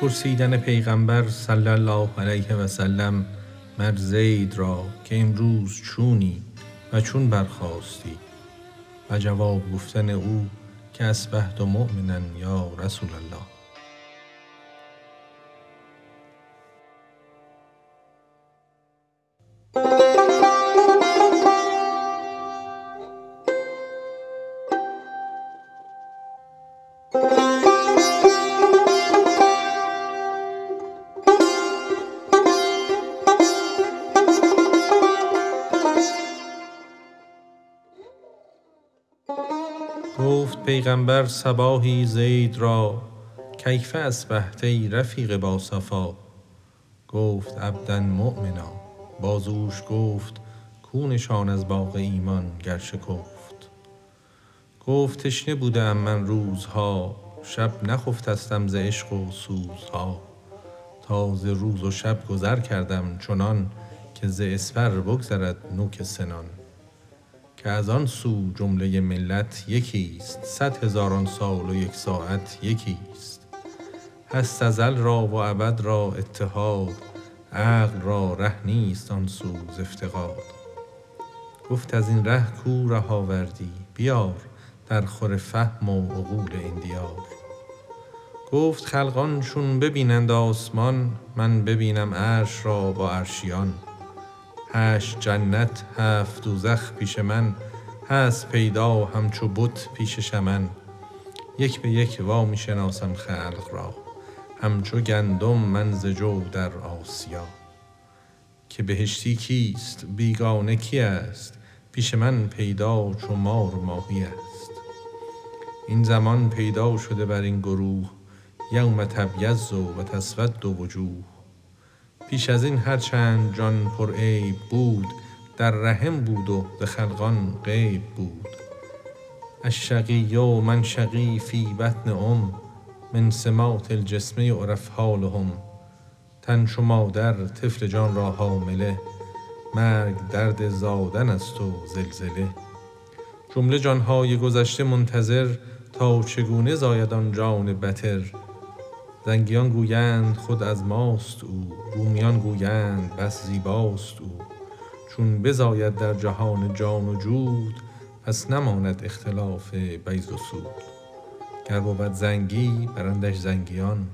پرسیدن پیغمبر صلی الله علیه و سلم مر زید را که امروز چونی و چون برخاستی و جواب گفتن او که اصبحت مؤمنا یا رسول الله. گفت پیغمبر صباحی زید را کیف اصبحت ای رفیق باصفا گفت عبدا مؤمنا. بازوش گفت کو نشان از باغ ایمان گر شکفت؟ گفت تشنه بوده ام من روزها شب نخفتستم ز عشق و سوزها. تا ز روز و شب گذر کردم چنان که ز اسپر بگذرد نوک سنان. که از آن سو جمله ملت یکیست صد هزاران سال و یک ساعت یکیست. هست ازل را و ابد را اتحاد عقل را ره نیست آن سو افتقاد. گفت از این ره کو ره آوردی؟ بیار درخور فهم و عقول این گفت خلقان چون ببینند آسمان من ببینم عرش را با عرشیان. هشت جنت هفت دوزخ پیش من هست پیدا همچو بت پیش شمن. یک به یک وا می شناسم خلق را همچو گندم من جو در آسیا. که بهشتی کیست؟ بیگانه کی است؟ پیش من پیدا چو مار ماهی است. این زمان پیدا شده بر این گروه یوم تبیض و تسود وجوه. پیش از این هر چند جان پرعیب بود در رحم بود و ز خلقان غیب بود. الشقی من شقی فی بطن ام من سمات الجسم یعرف حالهم. تن چو مادر طفل جان را حامله مرگ درد زادن است و زلزله. جمله جان های گذشته منتظر تا چگونه زاید آن جان بتر؟ زنگیان گویند خود از ماست او رومیان گویند بس زیباست او. چون بزاید در جهان جان و جود پس نماند اختلاف بیض و سود. گر بود زنگی برندش زنگیان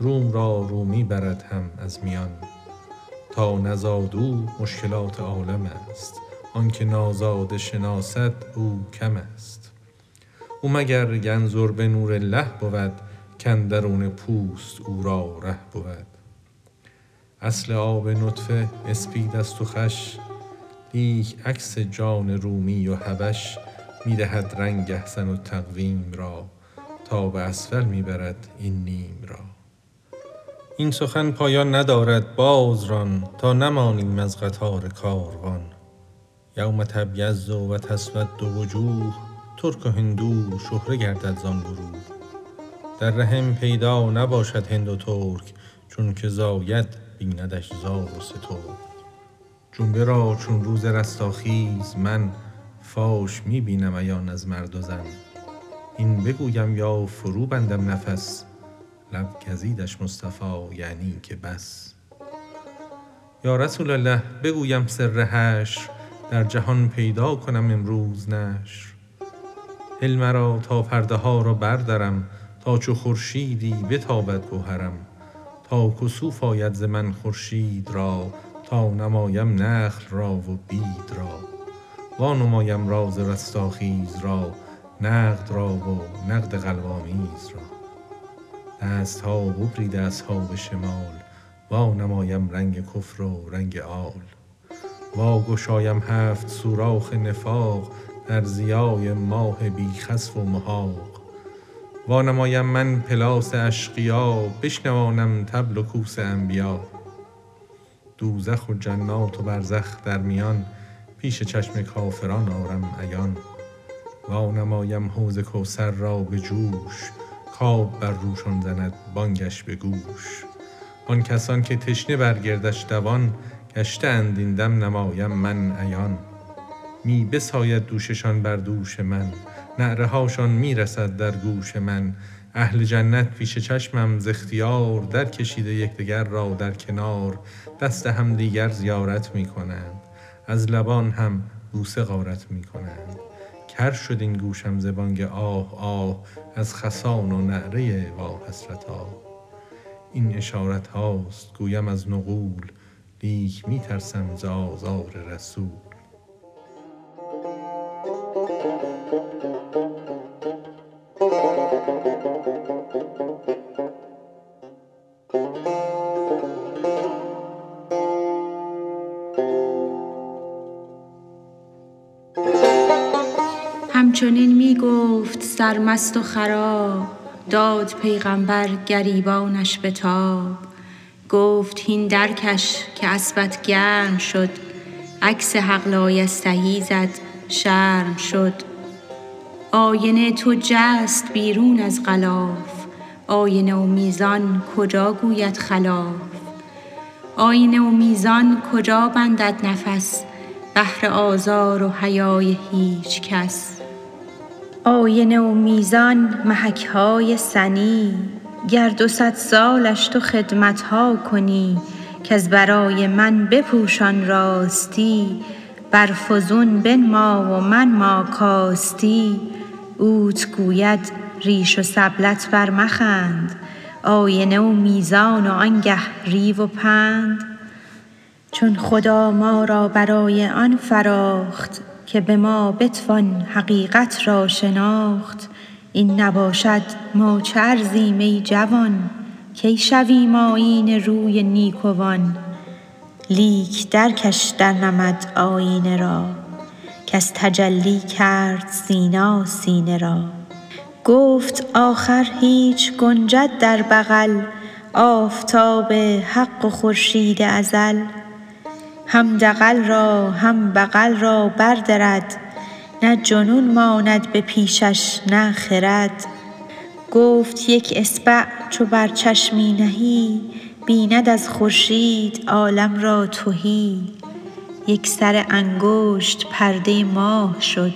روم را رومی برد هم از میان. تا نزاد او مشکلات عالم است آنکه نازاده شناسد او کم است. او مگر ینظر به نور الله بود کاندرون پوست او را ره بود. اصل آب نطفه اسپید است و خوش لیک عکس جان رومی و حبش می دهد رنگ احسن و تقویم را تا به اسفل می برد این نیم را. این سخن پایان ندارد باز ران تا نمانیم از قطار کاروان. یوم تبیض و تسود وجوه ترک و هندو شهره گردد زان گروه. در رحم پیدا نباشد هند و ترک چونک زاید بیندش زار و سترک. جمله را چون روز رستاخیز من فاش می بینم عیان از مرد و زن. هین بگویم یا فرو بندم نفس لب گزیدش مصطفی یعنی که بس. یا رسول الله بگویم سر حشر در جهان پیدا کنم امروز نشر. هل مرا تا پرده ها را بردرم تا چو خورشیدی بتابد گهرم تا کسوف آید ز من خورشید را تا نمایم نخل را و بید را. وا نمایم راز رستاخیز را نقد را و نقد قلب آمیز را. دست ها ببریده اصحاب شمال وا نمایم رنگ کفر و رنگ آل. وا گشایم هفت سوراخ نفاق در ضیای ماه بی خسف و محاق. وا نمایم من پلاس اشقیا بشنوانم طبل و کوس انبیا. دوزخ و جنات و برزخ در میان پیش چشم کافران آرم عیان. وا نمایم حوض کوثر را به جوش کآب بر روشان زند بانگش به گوش. آن کسان که تشنه بر گردش دوان گشته اند نمایم من عیان. می بساید دوششان بر دوش من. نعره هاشان می رسد در گوش من. اهل جنت پیش چشمم ز اختیار در کشیده یکدیگر را در کنار. دست همدیگر زیارت می کنند. از لبان هم بوسه غارت می کنند. کر شد این گوشم ز آه آه از خسان و نعره وا حسرتا این اشارت هاست گویم از نغول لیک می ترسم ز آزار رسول. همچنین می گفت سرمست و خراب داد پیغامبر گریبانش به تاب. گفت هین درکش که اسبت گرم شد عکس حق لایستحی زد شرم شد. آینه تو جست بیرون از غلاف آینه و میزان کجا گوید خلاف؟ آینه و میزان کجا بندد نفس بهر آزار و حیای هیچ کس؟ آینه و میزان محک های سنی گر دو صد سالش تو خدمت ها کنی کز برای من بپوشان راستی بر فزون بنما و منما کاستی اوت گوید ریش و سبلت بر مخند آینه و میزان و آنگه ریو و پند. چون خدا ما را برای آن فراخت که به ما بتوان حقیقت را شناخت. این نباشد ما چه ارزیم ای جوان؟ کی شویم آیین روی نیکوان؟ لیک درکش در نمد آیینه را کز تجلی کرد سینا سینه را. گفت آخر هیچ گنجد در بغل آفتاب حق و خورشید ازل. هم دغل را هم بغل را بردرد نه جنون ماند به پیشش نه خرد. گفت یک اصبع چو بر چشمی نهی بیند از خورشید عالم را تهی. یک سر انگشت پرده ماه شد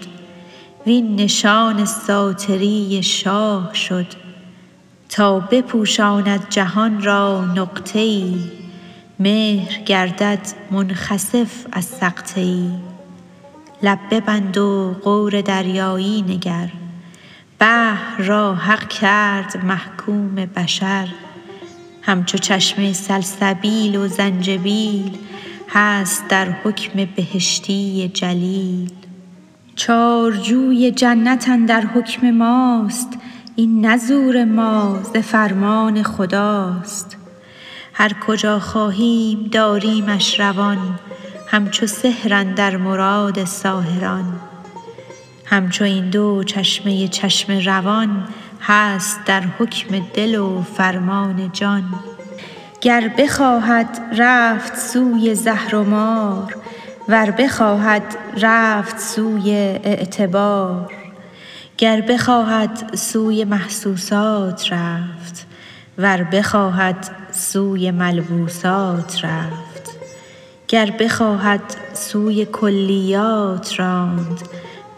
وین نشان ساتری شاه شد. تا بپوشاند جهان را نقطه ای مهر گردد منخسف از سقطه ای لب ببند و غور دریایی نگر. بحر را حق کرد محکوم بشر. همچو چشمه سلسبیل و زنجبیل هست در حکم بهشتی جلیل. چارجوی جنت اندر حکم ماست این نه زور ما ز فرمان خداست. هر کجا خواهیم داریمش روان همچو سحر اندر مراد ساحران. همچو این دو چشمه چشم روان هست در حکم دل و فرمان جان. گر بخواهد رفت سوی زهر و مار ور بخواهد رفت سوی اعتبار. گر بخواهد سوی محسوسات رفت ور بخواهد سوی ملبوسات رفت. گر بخواهد سوی کلیات راند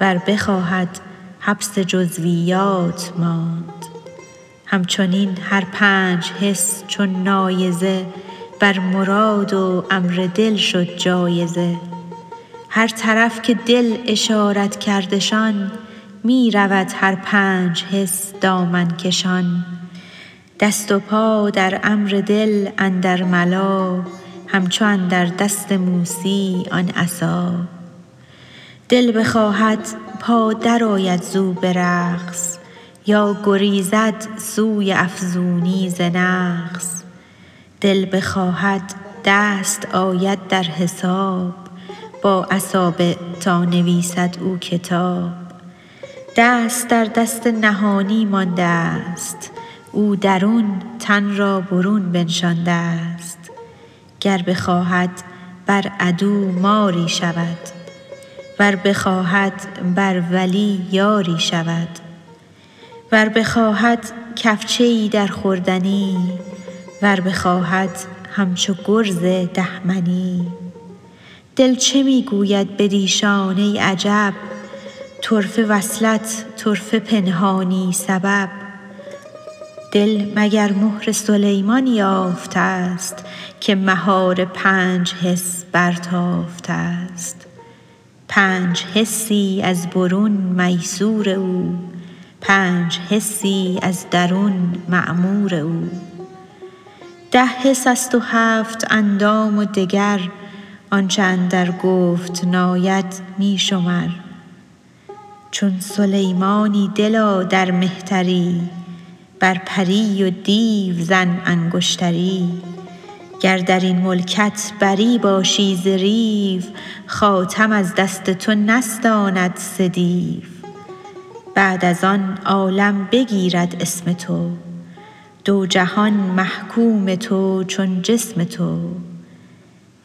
ور بخواهد حبس جزویات ماند. همچنین هر پنج حس چون نایزه بر مراد و امر دل شد جایزه. هر طرف که دل اشارت کردشان می رود هر پنج حس دامن کشان. دست و پا در امر دل اندر ملا همچو اندر دست موسی آن عصا. دل بخواهد پا درآید زو به یا گریزد سوی افزونی ز نقص. دل بخواهد دست آید در حساب با اصابع تا نویسد او کتاب. دست در دست نهانی مانده ست او درون تن را برون بنشانده ست گر بخواهد بر عدو ماری شود ور بخواهد بر ولی یاری شود ور بخواهد کفچه ای درخوردنی ور بخواهد همچو گرز دهمنی. دل چه می گوید بدیشان ای عجب؟ طرفه وصلت طرفه پنهانی سبب. دل مگر مهر سلیمان یافته است که مهار پنج حس برتافته است؟ پنج حسی از برون میسور او پنج حسی از درون معمور او. ده حس است و هفت اندام و دگر آنچ اندر گفت ناید می شمر. چون سلیمانی دلا در مهتری بر پری و دیو زن انگشتری. گر در این ملکت بری باشی ز ریو خاتم از دست تو نستاند سه بعد از آن عالم بگیرد اسم تو. دو جهان محکوم تو چون جسم تو.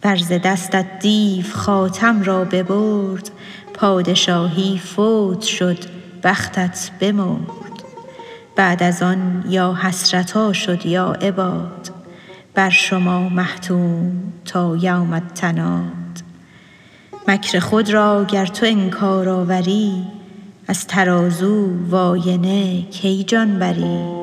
ور ز دستت دیو خاتم را ببرد پادشاهی فوت شد بختت بمرد. بعد از آن یا حسرتا شد یا عباد بر شما محتوم تا یوم التناد. مکر خود را گر تو انکار آوری از ترازو و آینه کی جان بری؟